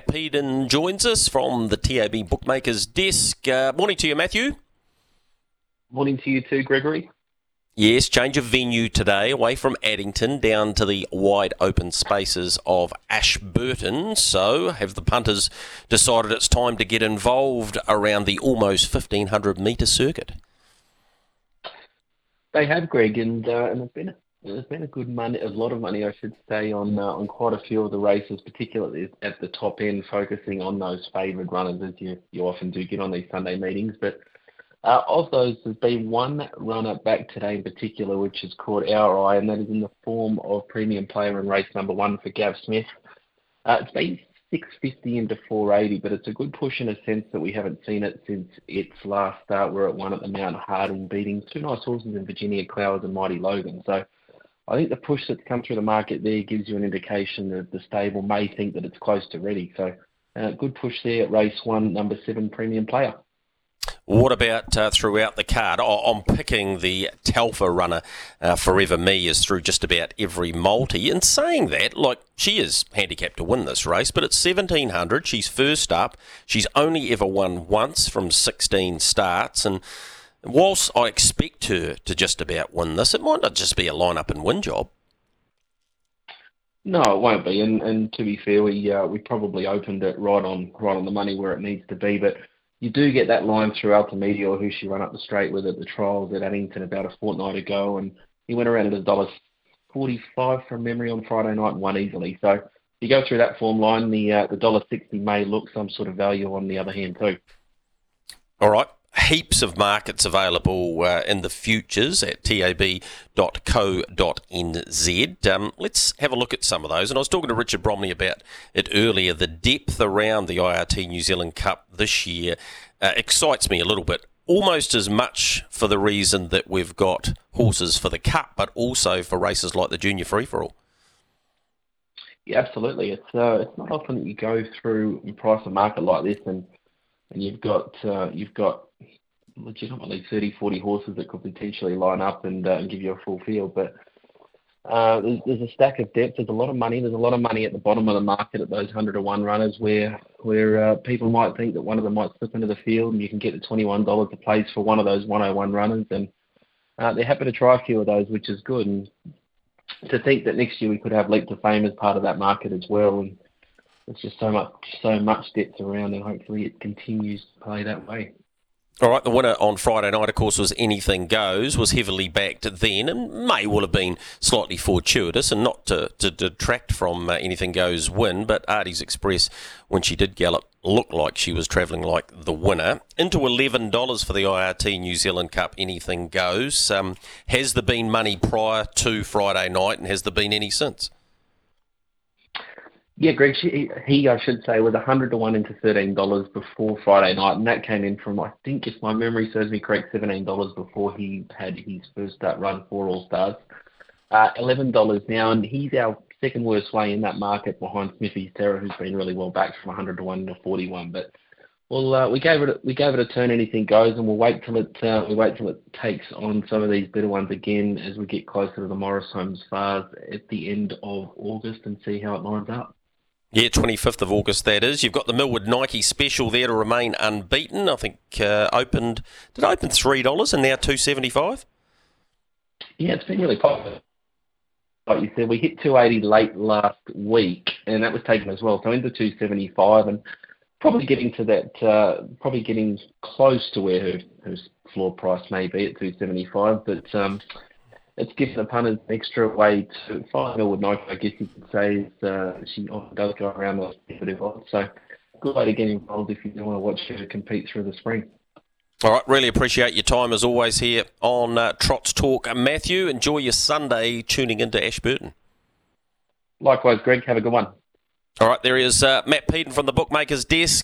Matt Peden joins us from the TAB Bookmakers desk. Uh, morning to you, Matthew. Morning to you too, Gregory. Yes, change of venue today, away from Addington down to the wide open spaces of Ashburton. So, have the punters decided it's time to get involved around the almost 1500 metre circuit? They have, Greg, and, uh, and there's been there's been a good money, a lot of money, I should say, on uh, on quite a few of the races, particularly at the top end, focusing on those favoured runners, as you you often do get on these Sunday meetings, but. Uh, of those, there's been one runner back today in particular, which has caught our eye, and that is in the form of premium player in race number one for Gav Smith. Uh, it's been 650 into 480, but it's a good push in a sense that we haven't seen it since its last start where it won at the Mount Harding, beating two nice horses in Virginia Clowers and Mighty Logan. So I think the push that's come through the market there gives you an indication that the stable may think that it's close to ready. So uh, good push there at race one, number seven, premium player. What about uh, throughout the card? I'm picking the Talfa runner, uh, Forever Me, is through just about every multi. And saying that, like, she is handicapped to win this race, but it's 1700. She's first up. She's only ever won once from 16 starts. And whilst I expect her to just about win this, it might not just be a line up and win job. No, it won't be. And, and to be fair, we uh, we probably opened it right on right on the money where it needs to be. But you do get that line through Altimedia, who she ran up the straight with at the trials at Addington about a fortnight ago, and he went around at a dollar forty-five from memory on Friday night and won easily. So if you go through that form line, the uh, the dollar sixty may look some sort of value on the other hand too. All right heaps of markets available uh, in the futures at tab.co.nz. Um, let's have a look at some of those. And I was talking to Richard Bromley about it earlier. The depth around the IRT New Zealand Cup this year uh, excites me a little bit. Almost as much for the reason that we've got horses for the Cup, but also for races like the Junior Free for All. Yeah, absolutely. It's uh, it's not often that you go through and price a market like this and and you've got uh, you've got legitimately 30, 40 horses that could potentially line up and, uh, give you a full field. But uh, there's, there's, a stack of depth. There's a lot of money. There's a lot of money at the bottom of the market at those 100 to 1 runners where where uh, people might think that one of them might slip into the field and you can get the $21 a place for one of those 101 runners. And uh, they're happy to try a few of those, which is good. And to think that next year we could have Leap to Fame as part of that market as well. And there's just so much so much depth around, and hopefully it continues to play that way. All right, the winner on Friday night, of course, was Anything Goes, was heavily backed then and may well have been slightly fortuitous and not to, to detract from uh, Anything Goes win, but Artie's Express, when she did gallop, looked like she was travelling like the winner. Into $11 for the IRT New Zealand Cup, Anything Goes. Um, has there been money prior to Friday night and has there been any since? Yeah, Greg, he, he, I should say, was 100 to 1 into $13 before Friday night, and that came in from, I think, if my memory serves me correct, $17 before he had his first start run for All Stars. Uh, $11 now, and he's our second worst way in that market behind Smithy's Terror, who's been really well back from 100 to 1 to 41. But well, uh, we gave it a, we gave it a turn. Anything goes, and we'll wait till it uh, we wait till it takes on some of these better ones again as we get closer to the Maurice Holmes Vase at the end of August and see how it lines up. Yeah, 25th of August, that is. You've got the Millwood Nike special there to remain unbeaten. I think uh, opened, did it open $3 and now 275 Yeah, it's been really popular. Like you said, we hit 280 late last week, and that was taken as well. So into 275 and probably getting to that, uh, probably getting close to where her, her floor price may be at 275. But um, it's given the punters an extra way to find Millwood Nike, I guess you could say. Is, uh, she often does go around those competitive odds. So, good way to get involved if you do want to watch her compete through the spring. All right, really appreciate your time as always here on uh, Trots Talk. Matthew, enjoy your Sunday tuning into Ashburton. Likewise, Greg, have a good one. All right, there is uh, Matt Peden from the Bookmakers Desk.